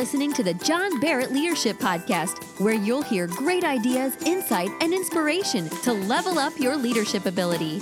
listening to the John Barrett Leadership Podcast, where you'll hear great ideas, insight, and inspiration to level up your leadership ability.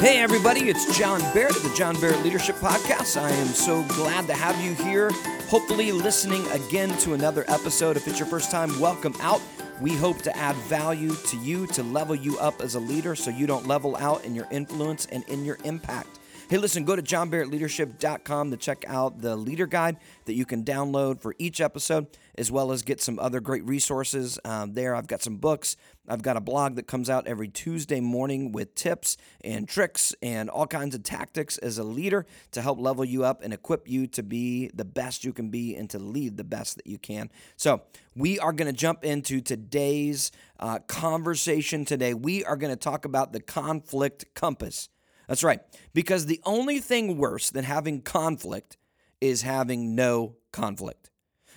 Hey, everybody, it's John Barrett of the John Barrett Leadership Podcast. I am so glad to have you here. Hopefully, listening again to another episode. If it's your first time, welcome out. We hope to add value to you to level you up as a leader so you don't level out in your influence and in your impact. Hey, listen, go to johnbarrettleadership.com to check out the leader guide that you can download for each episode, as well as get some other great resources um, there. I've got some books. I've got a blog that comes out every Tuesday morning with tips and tricks and all kinds of tactics as a leader to help level you up and equip you to be the best you can be and to lead the best that you can. So, we are going to jump into today's uh, conversation today. We are going to talk about the conflict compass. That's right. Because the only thing worse than having conflict is having no conflict.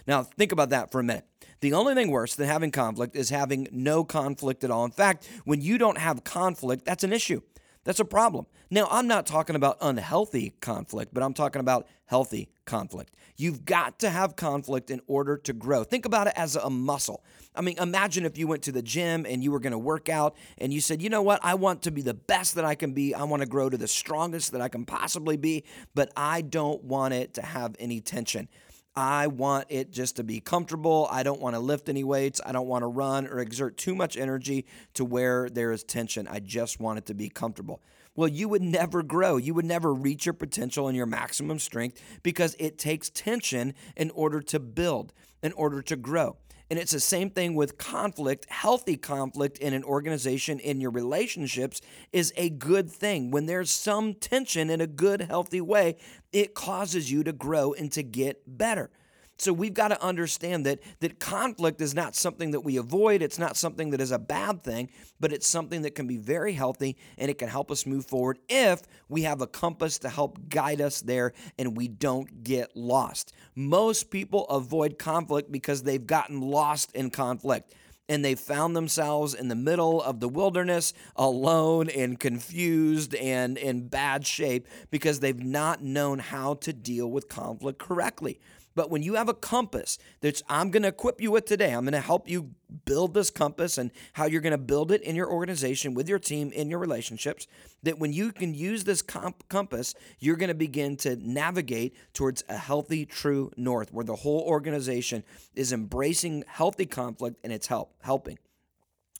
Now, think about that for a minute. The only thing worse than having conflict is having no conflict at all. In fact, when you don't have conflict, that's an issue. That's a problem. Now, I'm not talking about unhealthy conflict, but I'm talking about healthy conflict. You've got to have conflict in order to grow. Think about it as a muscle. I mean, imagine if you went to the gym and you were going to work out and you said, you know what, I want to be the best that I can be. I want to grow to the strongest that I can possibly be, but I don't want it to have any tension. I want it just to be comfortable. I don't want to lift any weights. I don't want to run or exert too much energy to where there is tension. I just want it to be comfortable. Well, you would never grow. You would never reach your potential and your maximum strength because it takes tension in order to build, in order to grow. And it's the same thing with conflict. Healthy conflict in an organization, in your relationships, is a good thing. When there's some tension in a good, healthy way, it causes you to grow and to get better. So we've got to understand that that conflict is not something that we avoid, it's not something that is a bad thing, but it's something that can be very healthy and it can help us move forward if we have a compass to help guide us there and we don't get lost. Most people avoid conflict because they've gotten lost in conflict and they found themselves in the middle of the wilderness alone and confused and in bad shape because they've not known how to deal with conflict correctly. But when you have a compass that I'm going to equip you with today, I'm going to help you build this compass and how you're going to build it in your organization, with your team, in your relationships. That when you can use this comp- compass, you're going to begin to navigate towards a healthy, true north where the whole organization is embracing healthy conflict and it's help helping.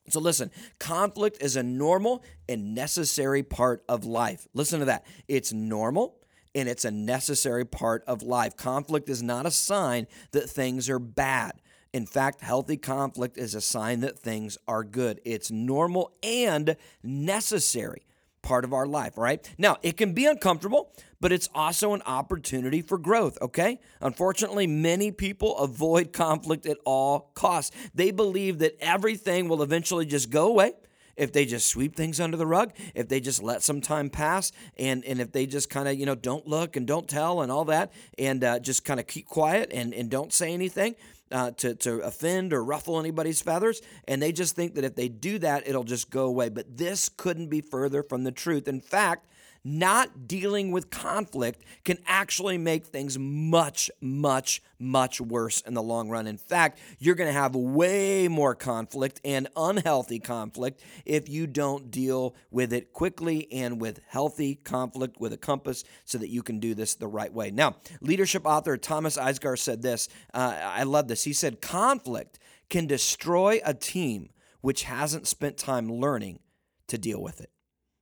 So, listen, conflict is a normal and necessary part of life. Listen to that. It's normal and it's a necessary part of life. Conflict is not a sign that things are bad. In fact, healthy conflict is a sign that things are good. It's normal and necessary part of our life, right? Now, it can be uncomfortable, but it's also an opportunity for growth, okay? Unfortunately, many people avoid conflict at all costs. They believe that everything will eventually just go away if they just sweep things under the rug, if they just let some time pass, and, and if they just kind of, you know, don't look and don't tell and all that, and uh, just kind of keep quiet and, and don't say anything. Uh, to, to offend or ruffle anybody's feathers. And they just think that if they do that, it'll just go away. But this couldn't be further from the truth. In fact, not dealing with conflict can actually make things much, much, much worse in the long run. In fact, you're going to have way more conflict and unhealthy conflict if you don't deal with it quickly and with healthy conflict with a compass so that you can do this the right way. Now, leadership author Thomas Isgar said this. Uh, I love this. He said, Conflict can destroy a team which hasn't spent time learning to deal with it.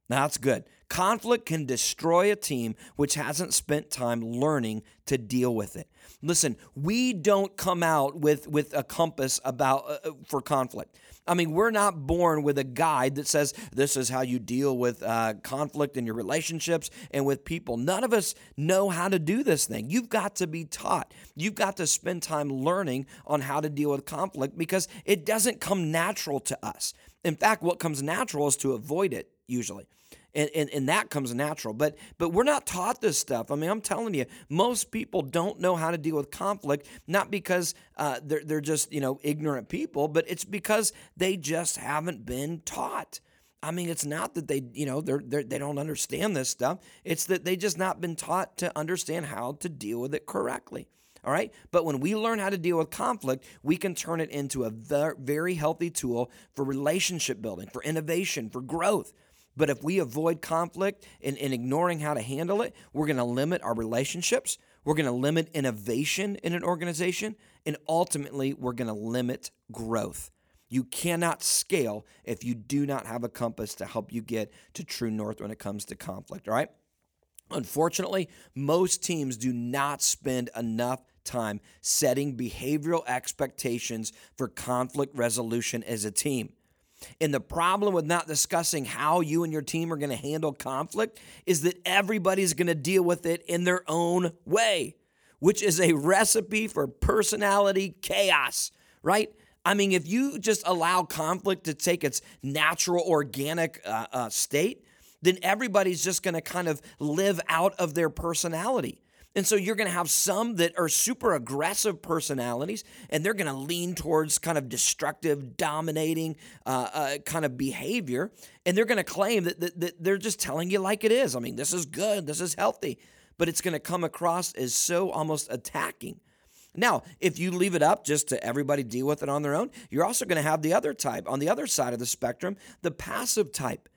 Now, that's good. Conflict can destroy a team which hasn't spent time learning to deal with it. Listen, we don't come out with, with a compass about uh, uh, for conflict. I mean, we're not born with a guide that says this is how you deal with uh, conflict in your relationships and with people. None of us know how to do this thing. You've got to be taught. You've got to spend time learning on how to deal with conflict because it doesn't come natural to us. In fact, what comes natural is to avoid it usually and, and, and that comes natural. But but we're not taught this stuff. I mean, I'm telling you, most people don't know how to deal with conflict, not because uh, they're they're just you know ignorant people, but it's because they just haven't been taught. I mean, it's not that they, you know, they're, they're they don't understand this stuff. It's that they just not been taught to understand how to deal with it correctly. All right. But when we learn how to deal with conflict, we can turn it into a very healthy tool for relationship building, for innovation, for growth. But if we avoid conflict and, and ignoring how to handle it, we're going to limit our relationships. We're going to limit innovation in an organization. And ultimately, we're going to limit growth. You cannot scale if you do not have a compass to help you get to true north when it comes to conflict, all right? Unfortunately, most teams do not spend enough time setting behavioral expectations for conflict resolution as a team. And the problem with not discussing how you and your team are going to handle conflict is that everybody's going to deal with it in their own way, which is a recipe for personality chaos, right? I mean, if you just allow conflict to take its natural, organic uh, uh, state, then everybody's just going to kind of live out of their personality. And so you're going to have some that are super aggressive personalities, and they're going to lean towards kind of destructive, dominating uh, uh, kind of behavior. And they're going to claim that, that, that they're just telling you like it is. I mean, this is good, this is healthy, but it's going to come across as so almost attacking. Now, if you leave it up just to everybody deal with it on their own, you're also going to have the other type on the other side of the spectrum, the passive type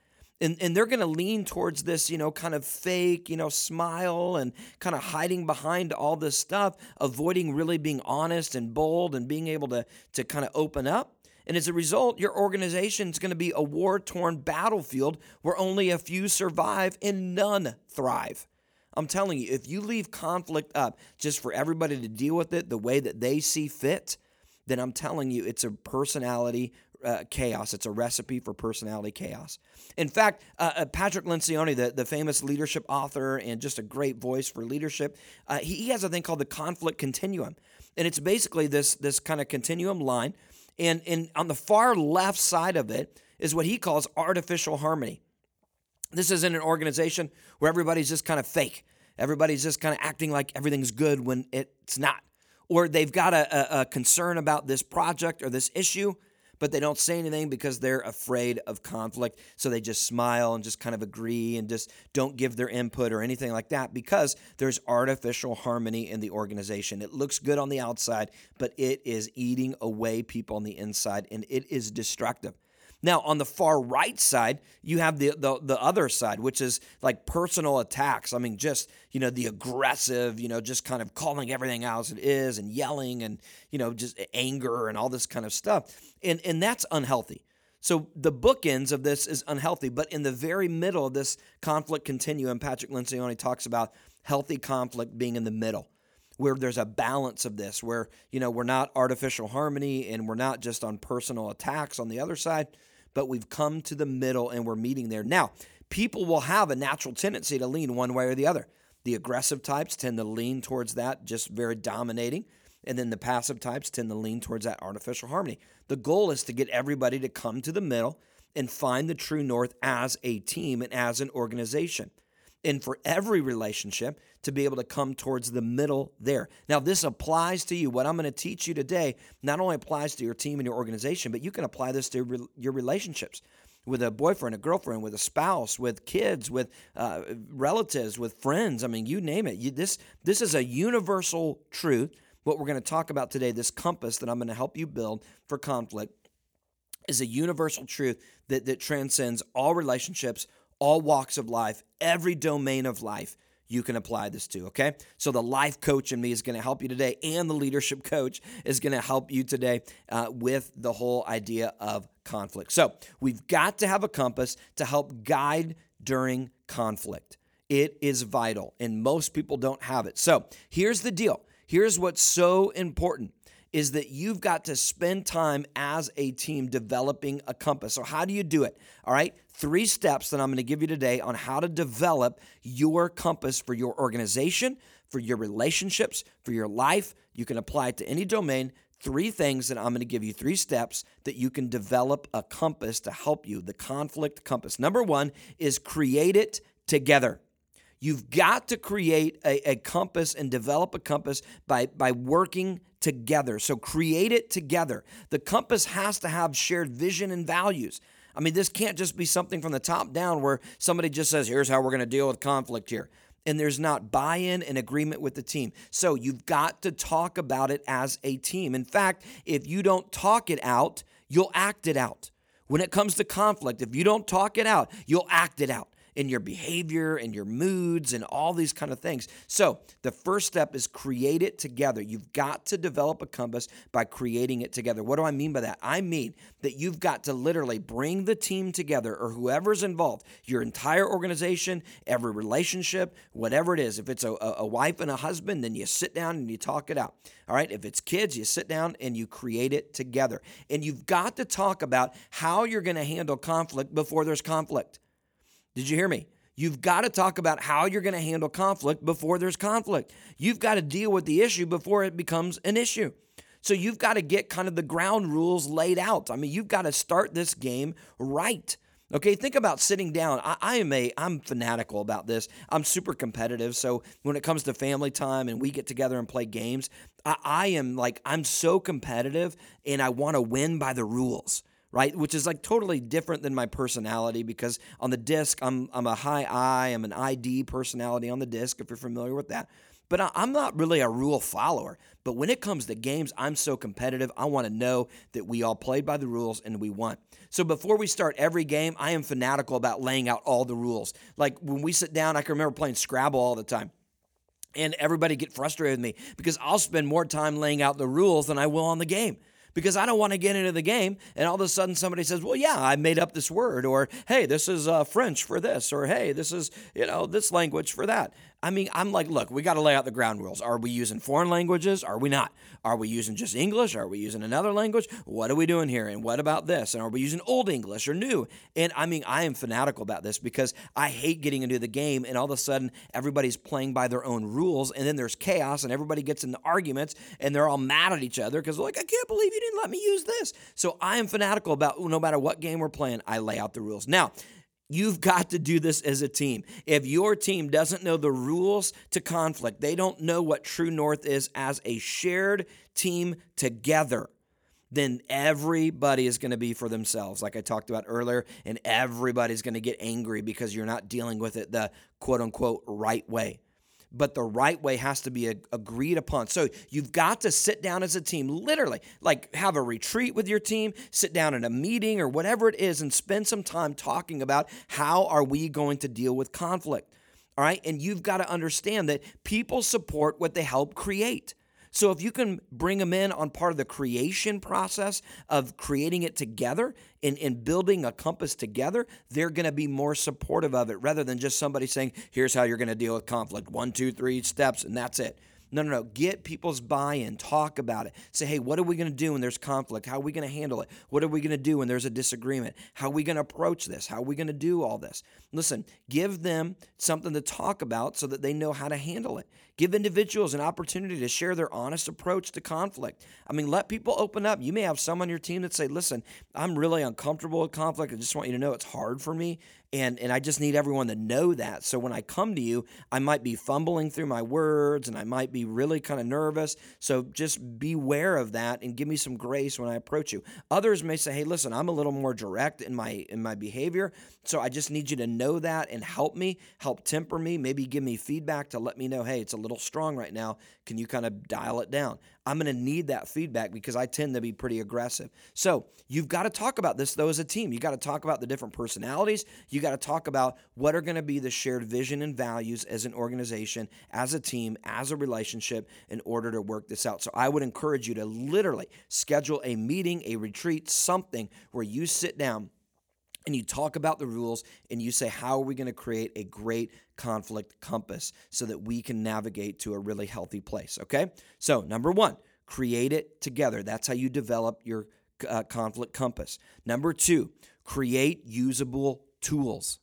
and, and they're going to lean towards this, you know, kind of fake, you know, smile and kind of hiding behind all this stuff, avoiding really being honest and bold and being able to, to kind of open up. And as a result, your organization is going to be a war torn battlefield where only a few survive and none thrive. I'm telling you, if you leave conflict up just for everybody to deal with it the way that they see fit, then I'm telling you, it's a personality uh, chaos. It's a recipe for personality chaos. In fact, uh, uh, Patrick Lencioni, the, the famous leadership author and just a great voice for leadership, uh, he, he has a thing called the conflict continuum. And it's basically this, this kind of continuum line. And, and on the far left side of it is what he calls artificial harmony. This is in an organization where everybody's just kind of fake. Everybody's just kind of acting like everything's good when it's not. Or they've got a, a, a concern about this project or this issue, but they don't say anything because they're afraid of conflict. So they just smile and just kind of agree and just don't give their input or anything like that because there's artificial harmony in the organization. It looks good on the outside, but it is eating away people on the inside and it is destructive. Now, on the far right side, you have the, the, the other side, which is like personal attacks. I mean, just you know the aggressive, you know, just kind of calling everything out as it is and yelling and you know just anger and all this kind of stuff, and and that's unhealthy. So the bookends of this is unhealthy, but in the very middle of this conflict continuum, Patrick Lencioni talks about healthy conflict being in the middle where there's a balance of this where you know we're not artificial harmony and we're not just on personal attacks on the other side but we've come to the middle and we're meeting there. Now, people will have a natural tendency to lean one way or the other. The aggressive types tend to lean towards that, just very dominating. And then the passive types tend to lean towards that artificial harmony. The goal is to get everybody to come to the middle and find the true north as a team and as an organization and for every relationship to be able to come towards the middle there. Now, this applies to you. What I'm going to teach you today not only applies to your team and your organization, but you can apply this to re- your relationships with a boyfriend, a girlfriend, with a spouse, with kids, with uh, relatives, with friends. I mean, you name it. You, this this is a universal truth. What we're going to talk about today, this compass that I'm going to help you build for conflict, is a universal truth that, that transcends all relationships, all walks of life, every domain of life you can apply this to, okay? So the life coach in me is going to help you today, and the leadership coach is going to help you today uh, with the whole idea of conflict. So we've got to have a compass to help guide during conflict. It is vital, and most people don't have it. So here's the deal. Here's what's so important is that you've got to spend time as a team developing a compass. So, how do you do it? All right, three steps that I'm going to give you today on how to develop your compass for your organization, for your relationships, for your life. You can apply it to any domain. Three things that I'm going to give you, three steps that you can develop a compass to help you, the conflict compass. Number one is create it together. You've got to create a, a, compass and develop a compass by, by working together. So create it together. The compass has to have shared vision and values. I mean, this can't just be something from the top down where somebody just says, here's how we're going to deal with conflict here. And there's not buy in and agreement with the team. So you've got to talk about it as a team. In fact, if you don't talk it out, you'll act it out. When it comes to conflict, if you don't talk it out, you'll act it out in your behavior and your moods and all these kind of things. So, the first step is create it together. You've got to develop a compass by creating it together. What do I mean by that? I mean that you've got to literally bring the team together or whoever's involved, your entire organization, every relationship, whatever it is. If it's a, a wife and a husband, then you sit down and you talk it out. All right. If it's kids, you sit down and you create it together. And you've got to talk about how you're going to handle conflict before there's conflict. Did you hear me? You've got to talk about how you're going to handle conflict before there's conflict. You've got to deal with the issue before it becomes an issue. So you've got to get kind of the ground rules laid out. I mean, you've got to start this game right. Okay, think about sitting down. I, I, am a I'm fanatical about this. I'm super competitive. So when it comes to family time and we get together and play games, I, I am like I'm so competitive and I want to win by the rules right? Which is like totally different than my personality because on the DISC, I'm, I'm a high I, I'm an ID personality on the DISC, if you're familiar with that. But I'm not really a rule follower. But when it comes to games, I'm so competitive. I want to know that we all played by the rules and we won. So before we start every game, I am fanatical about laying out all the rules. Like when we sit down, I can remember playing Scrabble all the time and everybody get frustrated with me because I'll spend more time laying out the rules than I will on the game because I don't want to get into the game and all of a sudden somebody says, "Well, yeah, I made up this word," or "Hey, this is uh, French for this," or "Hey, this is you know this language for that." I mean, I'm like, look, we got to lay out the ground rules. Are we using foreign languages? Are we not? Are we using just English? Are we using another language? What are we doing here? And what about this? And are we using old English or new? And I mean, I am fanatical about this because I hate getting into the game and all of a sudden everybody's playing by their own rules and then there's chaos and everybody gets into arguments and they're all mad at each other because like, I can't believe you didn't let me use this. So I am fanatical about no matter what game we're playing, I lay out the rules. Now, You've got to do this as a team. If your team doesn't know the rules to conflict, they don't know what true north is as a shared team together, then everybody is going to be for themselves, like I talked about earlier, and everybody's going to get angry because you're not dealing with it the quote unquote right way but the right way has to be agreed upon. So you've got to sit down as a team, literally, like have a retreat with your team, sit down in a meeting or whatever it is, and spend some time talking about how are we going to deal with conflict. All right. And you've got to understand that people support what they help create. So if you can bring them in on part of the creation process of creating it together and, and building a compass together, they're going to be more supportive of it rather than just somebody saying, here's how you're going to deal with conflict one, two, three steps, and that's it. No, no, no. Get people's buy in. Talk about it. Say, hey, what are we going to do when there's conflict? How are we going to handle it? What are we going to do when there's a disagreement? How are we going to approach this? How are we going to do all this? Listen, give them something to talk about so that they know how to handle it. Give individuals an opportunity to share their honest approach to conflict. I mean, let people open up. You may have some on your team that say, listen, I'm really uncomfortable with conflict. I just want you to know it's hard for me. And, and I just need everyone to know that. So when I come to you, I might be fumbling through my words and I might be really kind of nervous. So just beware of that and give me some grace when I approach you. Others may say, hey, listen, I'm a little more direct in my in my behavior. So I just need you to know that and help me, help temper me, maybe give me feedback to let me know, hey, it's a little strong right now. Can you kind of dial it down? I'm going to need that feedback because I tend to be pretty aggressive. So you've got to talk about this though as a team. You got to talk about the different personalities. You got to talk about what are going to be the shared vision and values as an organization, as a team, as a relationship in order to work this out. So I would encourage you to literally schedule a meeting, a retreat, something where you sit down and you talk about the rules and you say, How are we going to create a great conflict compass so that we can navigate to a really healthy place? Okay. So, number one, create it together. That's how you develop your uh, conflict compass. Number two, create usable tools.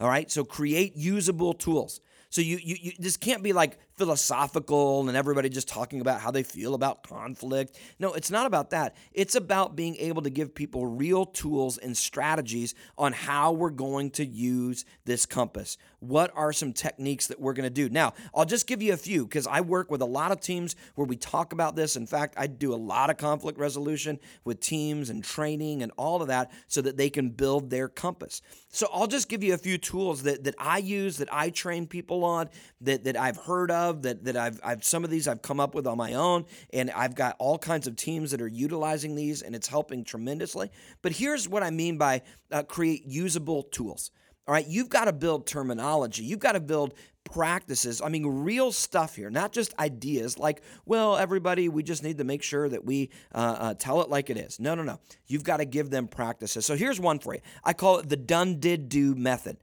All right. So, create usable tools. So you, you, you this can't be like philosophical and everybody just talking about how they feel about conflict. No, it's not about that. It's about being able to give people real tools and strategies on how we're going to use this compass. What are some techniques that we're going to do? Now, I'll just give you a few because I work with a lot of teams where we talk about this. In fact, I do a lot of conflict resolution with teams and training and all of that so that they can build their compass. So I'll just give you a few tools that, that I use, that I train people on, that, that I've heard that, that I've, I've some of these I've come up with on my own, and I've got all kinds of teams that are utilizing these, and it's helping tremendously. But here's what I mean by uh, create usable tools. All right, you've got to build terminology. You've got to build practices. I mean, real stuff here, not just ideas like, well, everybody, we just need to make sure that we uh, uh, tell it like it is. No, no, no. You've got to give them practices. So here's one for you. I call it the done, did, do method.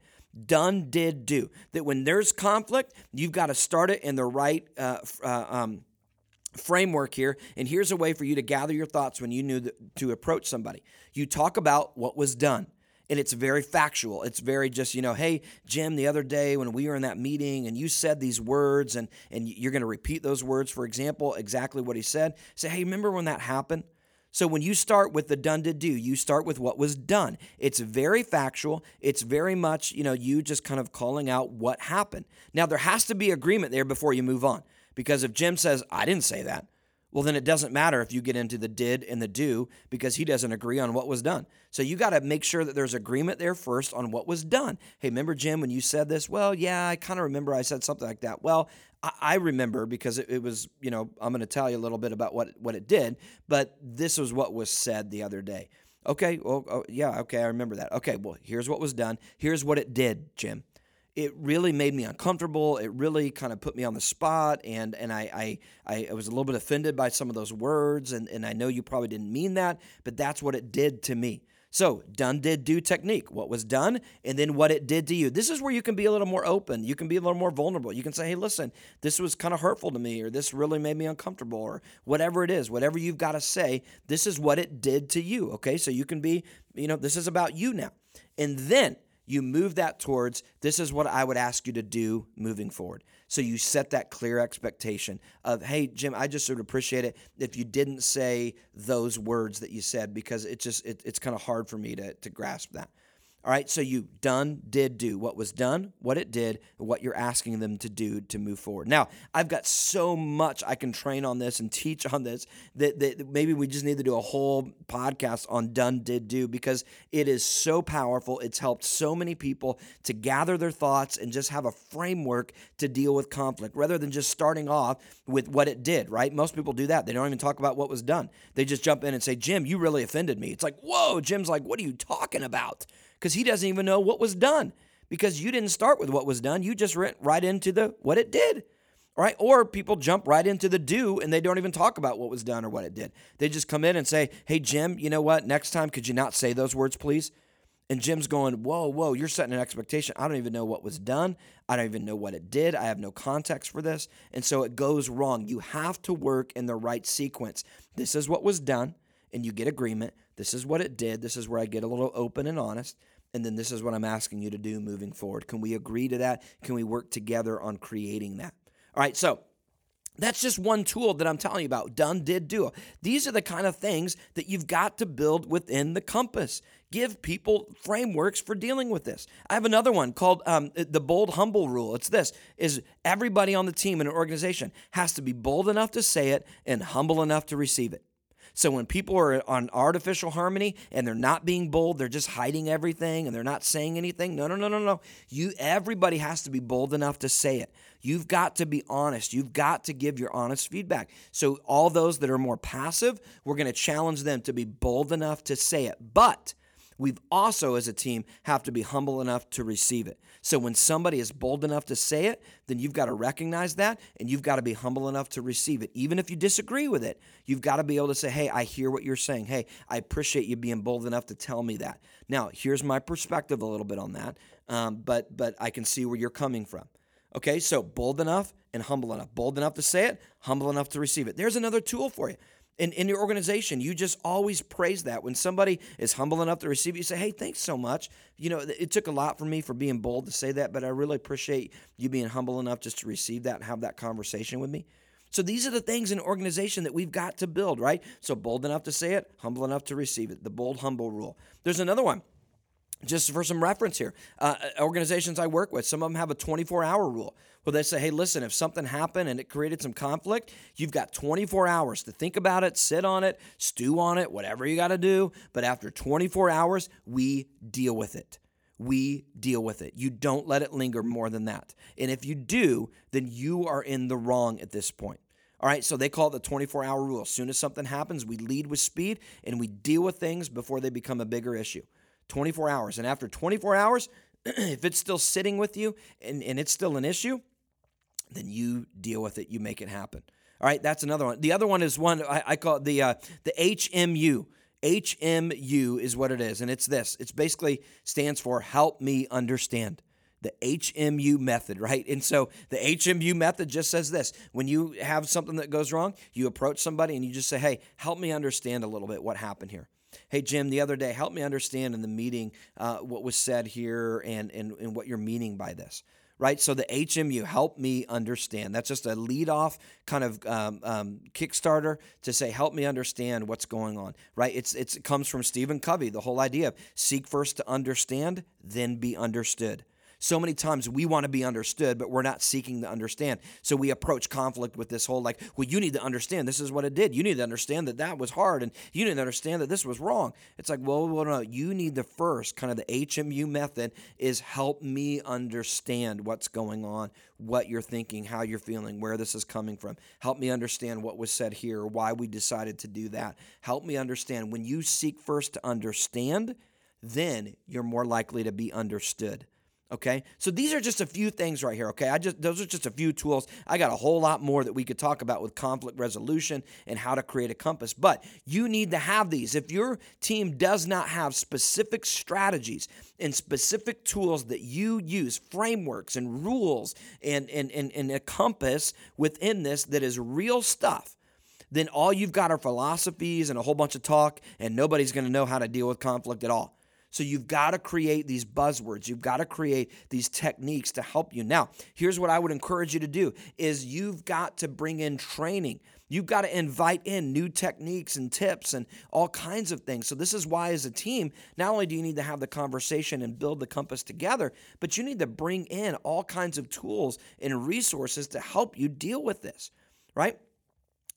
Done, did, do. That when there's conflict, you've got to start it in the right. Uh, uh um, framework here and here's a way for you to gather your thoughts when you knew to approach somebody you talk about what was done and it's very factual. It's very just, you know, hey, Jim, the other day when we were in that meeting and you said these words and, and you're going to repeat those words, for example, exactly what he said. Say, hey, remember when that happened? So when you start with the done to do, you start with what was done. It's very factual. It's very much, you know, you just kind of calling out what happened. Now, there has to be agreement there before you move on. Because if Jim says, I didn't say that, well, then it doesn't matter if you get into the did and the do because he doesn't agree on what was done. So you got to make sure that there's agreement there first on what was done. Hey, remember, Jim, when you said this? Well, yeah, I kind of remember I said something like that. Well, I, I remember because it, it, was, you know, I'm going to tell you a little bit about what, what it did, but this was what was said the other day. Okay, well, oh, yeah, okay, I remember that. Okay, well, here's what was done. Here's what it did, Jim it really made me uncomfortable. It really kind of put me on the spot, and and I I, I was a little bit offended by some of those words, and, and I know you probably didn't mean that, but that's what it did to me. So, done, did, do technique. What was done, and then what it did to you. This is where you can be a little more open. You can be a little more vulnerable. You can say, hey, listen, this was kind of hurtful to me, or this really made me uncomfortable, or whatever it is, whatever you've got to say, this is what it did to you. Okay, so you can be, you know, this is about you now. And then you move that towards this is what I would ask you to do moving forward. So you set that clear expectation of, hey, Jim, I just would appreciate it if you didn't say those words that you said because it just it, it's kind of hard for me to, to grasp that. All right, so you done, did, do. What was done, what it did, what you're asking them to do to move forward. Now, I've got so much I can train on this and teach on this that, that maybe we just need to do a whole podcast on done, did, do because it is so powerful. It's helped so many people to gather their thoughts and just have a framework to deal with conflict rather than just starting off with what it did, right? Most people do that. They don't even talk about what was done. They just jump in and say, Jim, you really offended me. It's like, whoa, Jim's like, what are you talking about? Because he doesn't even know what was done because you didn't start with what was done. You just went right into the what it did. Right? Or people jump right into the do and they don't even talk about what was done or what it did. They just come in and say, Hey, Jim, you know what? Next time, could you not say those words, please? And Jim's going, Whoa, whoa, you're setting an expectation. I don't even know what was done. I don't even know what it did. I have no context for this. And so it goes wrong. You have to work in the right sequence. This is what was done, and you get agreement. This is what it did. This is where I get a little open and honest. And then this is what I'm asking you to do moving forward. Can we agree to that? Can we work together on creating that? All right, so that's just one tool that I'm telling you about. Done, did, do. These are the kind of things that you've got to build within the compass. Give people frameworks for dealing with this. I have another one called um, the bold, humble rule. It's this: is everybody on the team in an organization has to be bold enough to say it and humble enough to receive it. So when people are on artificial harmony and they're not being bold, they're just hiding everything and they're not saying anything. No, no, no, no, no. You everybody has to be bold enough to say it. You've got to be honest. You've got to give your honest feedback. So all those that are more passive, we're going to challenge them to be bold enough to say it. But we've also, as a team, have to be humble enough to receive it. So when somebody is bold enough to say it, then you've got to recognize that and you've got to be humble enough to receive it. Even if you disagree with it, you've got to be able to say, hey, I hear what you're saying. Hey, I appreciate you being bold enough to tell me that. Now, here's my perspective a little bit on that, um, but, but I can see where you're coming from. Okay, so bold enough and humble enough. Bold enough to say it, humble enough to receive it. There's another tool for you. In, in your organization, you just always praise that. When somebody is humble enough to receive it, you say, hey, thanks so much. You know, it took a lot for me for being bold to say that, but I really appreciate you being humble enough just to receive that and have that conversation with me. So these are the things in organization that we've got to build, right? So bold enough to say it, humble enough to receive it. The bold, humble rule. There's another one just for some reference here, uh, organizations I work with, some of them have a 24 hour rule where they say, hey, listen, if something happened and it created some conflict, you've got 24 hours to think about it, sit on it, stew on it, whatever you got to do. But after 24 hours, we deal with it. We deal with it. You don't let it linger more than that. And if you do, then you are in the wrong at this point. All right, so they call it the 24 hour rule. As soon as something happens, we lead with speed and we deal with things before they become a bigger issue. 24 hours. And after 24 hours, if it's still sitting with you and, and it's still an issue, then you deal with it. You make it happen. All right, that's another one. The other one is one I, I call the uh, the HMU. HMU is what it is, and it's this. It's basically stands for Help Me Understand. The HMU method, right? And so the HMU method just says this: when you have something that goes wrong, you approach somebody and you just say, "Hey, help me understand a little bit what happened here." Hey, Jim, the other day, help me understand in the meeting uh, what was said here and, and, and what you're meaning by this right? So the HMU, help me understand. That's just a lead off kind of um, um, Kickstarter to say, help me understand what's going on, right? It's, it's, it comes from Stephen Covey, the whole idea of seek first to understand, then be understood. So many times we want to be understood, but we're not seeking to understand. So we approach conflict with this whole like, well, you need to understand this is what it did. You need to understand that that was hard, and you need to understand that this was wrong. It's like, well, well no, you need the first kind of the HMU method is help me understand what's going on, what you're thinking, how you're feeling, where this is coming from. Help me understand what was said here, why we decided to do that. Help me understand. When you seek first to understand, then you're more likely to be understood. Okay, so these are just a few things right here. Okay, I just those are just a few tools. I got a whole lot more that we could talk about with conflict resolution and how to create a compass. But you need to have these. If your team does not have specific strategies and specific tools that you use, frameworks and rules, and and and, and a compass within this that is real stuff, then all you've got are philosophies and a whole bunch of talk, and nobody's going to know how to deal with conflict at all. So you've got to create these buzzwords. You've got to create these techniques to help you. Now, here's what I would encourage you to do is you've got to bring in training. You've got to invite in new techniques and tips and all kinds of things. So this is why as a team, not only do you need to have the conversation and build the compass together, but you need to bring in all kinds of tools and resources to help you deal with this, right?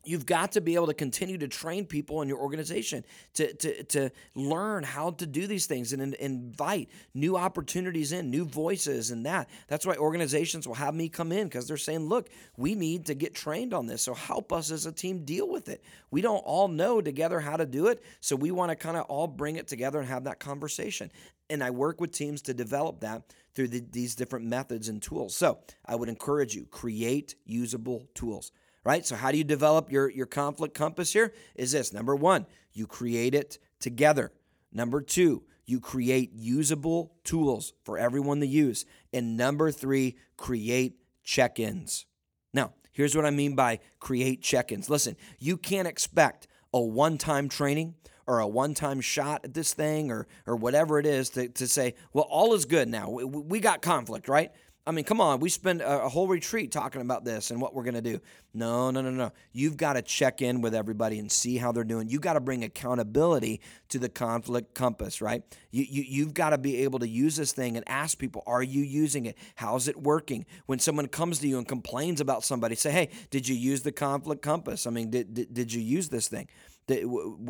You've got to be able to continue to train people in your organization to, to, to learn how to do these things and, invite new opportunities in, new voices, and that. That's why organizations will have me come in because they're saying, look, we need to get trained on this. So help us as a team deal with it. We don't all know together how to do it. So we want to kind of all bring it together and have that conversation. And I work with teams to develop that through the, these different methods and tools. So I would encourage you create usable tools right? So, how do you develop your, your conflict compass here? Is this number one, you create it together. Number two, you create usable tools for everyone to use. And number three, create check ins. Now, here's what I mean by create check ins. Listen, you can't expect a one time training or a one time shot at this thing or, or whatever it is to, to say, well, all is good now. We, we got conflict, right? I mean, come on, we spend a, whole retreat talking about this and what we're going to do. No, no, no, no. You've got to check in with everybody and see how they're doing. You've got to bring accountability to the conflict compass, right? You, you, you've got to be able to use this thing and ask people, are you using it? How's it working? When someone comes to you and complains about somebody, say, hey, did you use the conflict compass? I mean, did, did, did you use this thing? Did,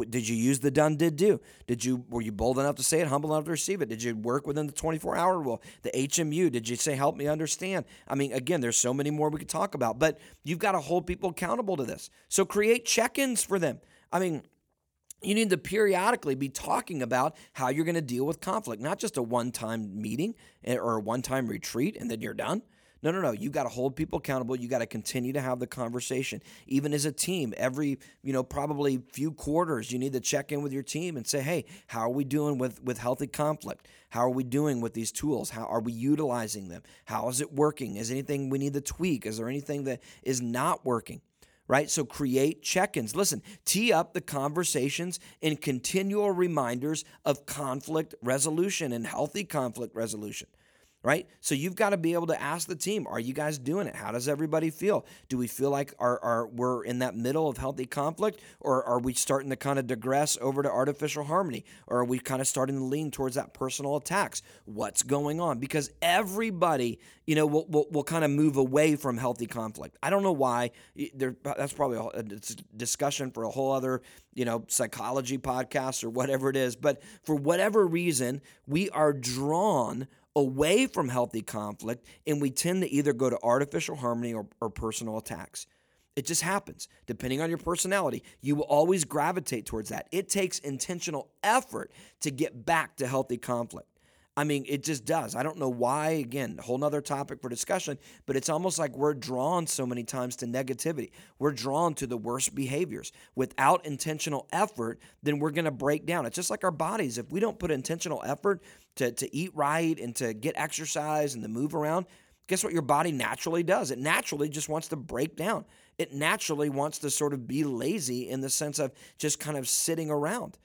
did you use the done did do? Did you were you bold enough to say it, humble enough to receive it? Did you work within the 24 hour rule? The HMU, did you say help me understand? I mean, again, there's so many more we could talk about, but you've got to hold people accountable to this. So create check-ins for them. I mean, you need to periodically be talking about how you're going to deal with conflict, not just a one-time meeting eh, or a one-time retreat and then you're done. No, no, no. You got to hold people accountable. You got to continue to have the conversation. Even as a team, every, you know, probably few quarters, you need to check in with your team and say, hey, how are we doing with, with healthy conflict? How are we doing with these tools? How are we utilizing them? How is it working? Is anything we need to tweak? Is there anything that is not working? right? So create check ins. Listen, tee up the conversations and continual reminders of conflict resolution and healthy conflict resolution right? So you've got to be able to ask the team, are you guys doing it? How does everybody feel? Do we feel like our, our we're in that middle of healthy conflict or are we starting to kind of digress over to artificial harmony or are we kind of starting to lean towards that personal attacks? What's going on? Because everybody, you know, will, will, will kind of move away from healthy conflict. I don't know why. There, that's probably a, a discussion for a whole other, you know, psychology podcast or whatever it is. But for whatever reason, we are drawn away from healthy conflict and we tend to either go to artificial harmony or, or personal attacks. It just happens. Depending on your personality, you will always gravitate towards that. It takes intentional effort to get back to healthy conflict. I mean, it just does. I don't know why. Again, a whole nother topic for discussion, but it's almost like we're drawn so many times to negativity. We're drawn to the worst behaviors. Without intentional effort, then we're going to break down. It's just like our bodies. If we don't put intentional effort to, to eat right and to get exercise and to move around, guess what your body naturally does? It naturally just wants to break down. It naturally wants to sort of be lazy in the sense of just kind of sitting around.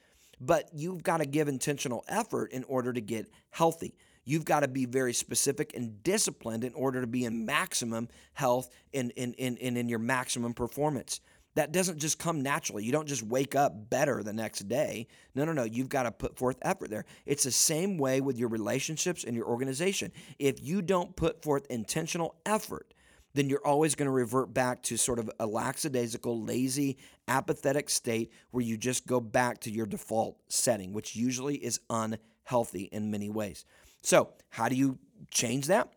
But you've got to give intentional effort in order to get healthy. You've got to be very specific and disciplined in order to be in maximum health and in, your maximum performance. That doesn't just come naturally. You don't just wake up better the next day. No, no, no. You've got to put forth effort there. It's the same way with your relationships and your organization. If you don't put forth intentional effort, then you're always going to revert back to sort of a lackadaisical, lazy, apathetic state where you just go back to your default setting, which usually is unhealthy in many ways. So, how do you change that?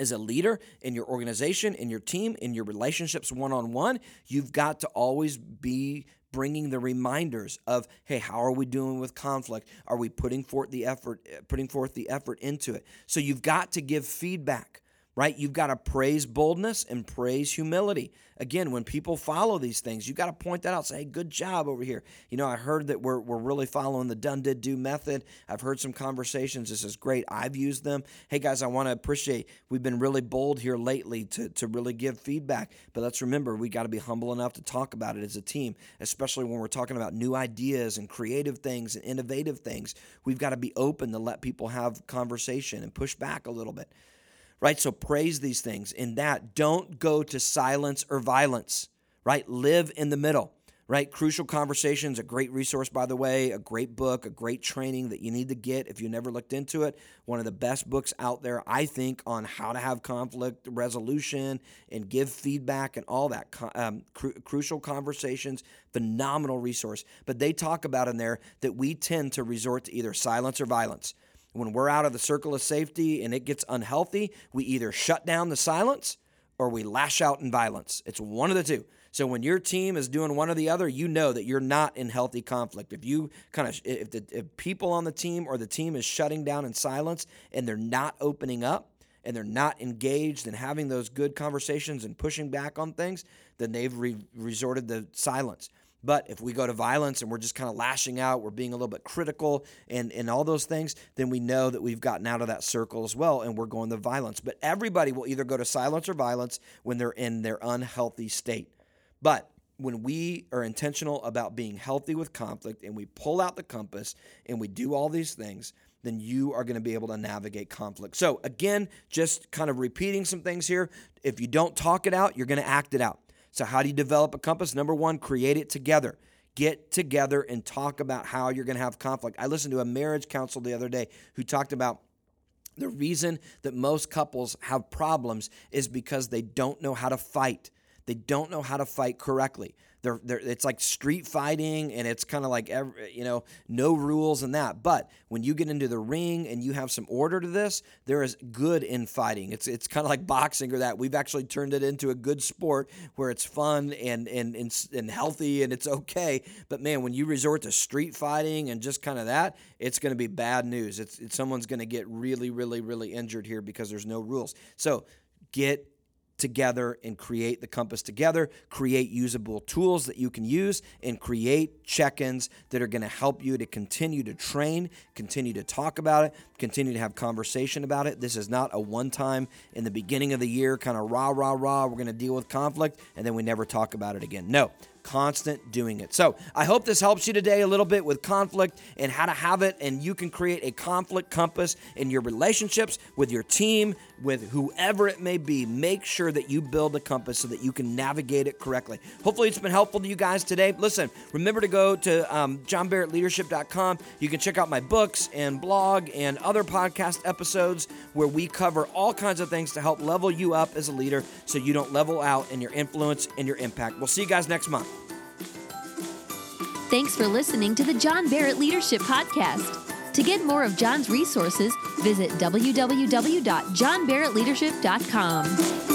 As a leader in your organization, in your team, in your relationships one on one, you've got to always be bringing the reminders of hey how are we doing with conflict are we putting forth the effort eh, putting forth the effort into it so you've got to give feedback right? You've got to praise boldness and praise humility. Again, when people follow these things, you've got to point that out. Say, hey, good job over here. You know, I heard that we're, we're really following the done, did, do method. I've heard some conversations. This is great. I've used them. Hey, guys, I want to appreciate, we've been really bold here lately to, to really give feedback. But let's remember, we got to be humble enough to talk about it as a team, especially when we're talking about new ideas and creative things and innovative things. We've got to be open to let people have conversation and push back a little bit right? So praise these things. In that, don't go to silence or violence, right? Live in the middle, right? Crucial Conversations, a great resource, by the way, a great book, a great training that you need to get if you never looked into it. One of the best books out there, I think, on how to have conflict resolution and give feedback and all that. Um, cru- crucial Conversations, phenomenal resource. But they talk about in there that we tend to resort to either silence or violence. When we're out of the circle of safety and it gets unhealthy, we either shut down the silence or we lash out in violence. It's one of the two. So when your team is doing one or the other, you know that you're not in healthy conflict. If you kind of if the if people on the team or the team is shutting down in silence and they're not opening up and they're not engaged and having those good conversations and pushing back on things, then they've re- resorted to silence. But if we go to violence and we're just kind of lashing out, we're being a little bit critical and, and all those things, then we know that we've gotten out of that circle as well and we're going to violence. But everybody will either go to silence or violence when they're in their unhealthy state. But when we are intentional about being healthy with conflict and we pull out the compass and we do all these things, then you are going to be able to navigate conflict. So, again, just kind of repeating some things here. If you don't talk it out, you're going to act it out. So, how do you develop a compass? Number one, create it together. Get together and talk about how you're going to have conflict. I listened to a marriage counsel the other day who talked about the reason that most couples have problems is because they don't know how to fight. They don't know how to fight correctly. They're, they're, it's like street fighting and it's kind of like every, you know no rules and that. But when you get into the ring and you have some order to this there is good in fighting. It's it's kind of like boxing or that. We've actually turned it into a good sport where it's fun and and and, and healthy and it's okay. But man when you resort to street fighting and just kind of that it's going to be bad news. It's, it's someone's going to get really really really injured here because there's no rules. So get together and create the compass together, create usable tools that you can use, and create check ins that are going to help you to continue to train, continue to talk about it, continue to have conversation about it. This is not a one time in the beginning of the year kind of rah, rah, rah, we're going to deal with conflict, and then we never talk about it again. No, constant doing it. So I hope this helps you today a little bit with conflict and how to have it, and you can create a conflict compass in your relationships with your team, with whoever it may be. Make sure that you build a compass so that you can navigate it correctly. Hopefully, it's been helpful to you guys today. Listen, remember to go to um, johnbarrettleadership.com. You can check out my books and blog and other podcast episodes where we cover all kinds of things to help level you up as a leader so you don't level out in your influence and your impact. We'll see you guys next month. Thanks for listening to the John Barrett Leadership Podcast. To get more of John's resources, visit www.johnbarrettleadership.com.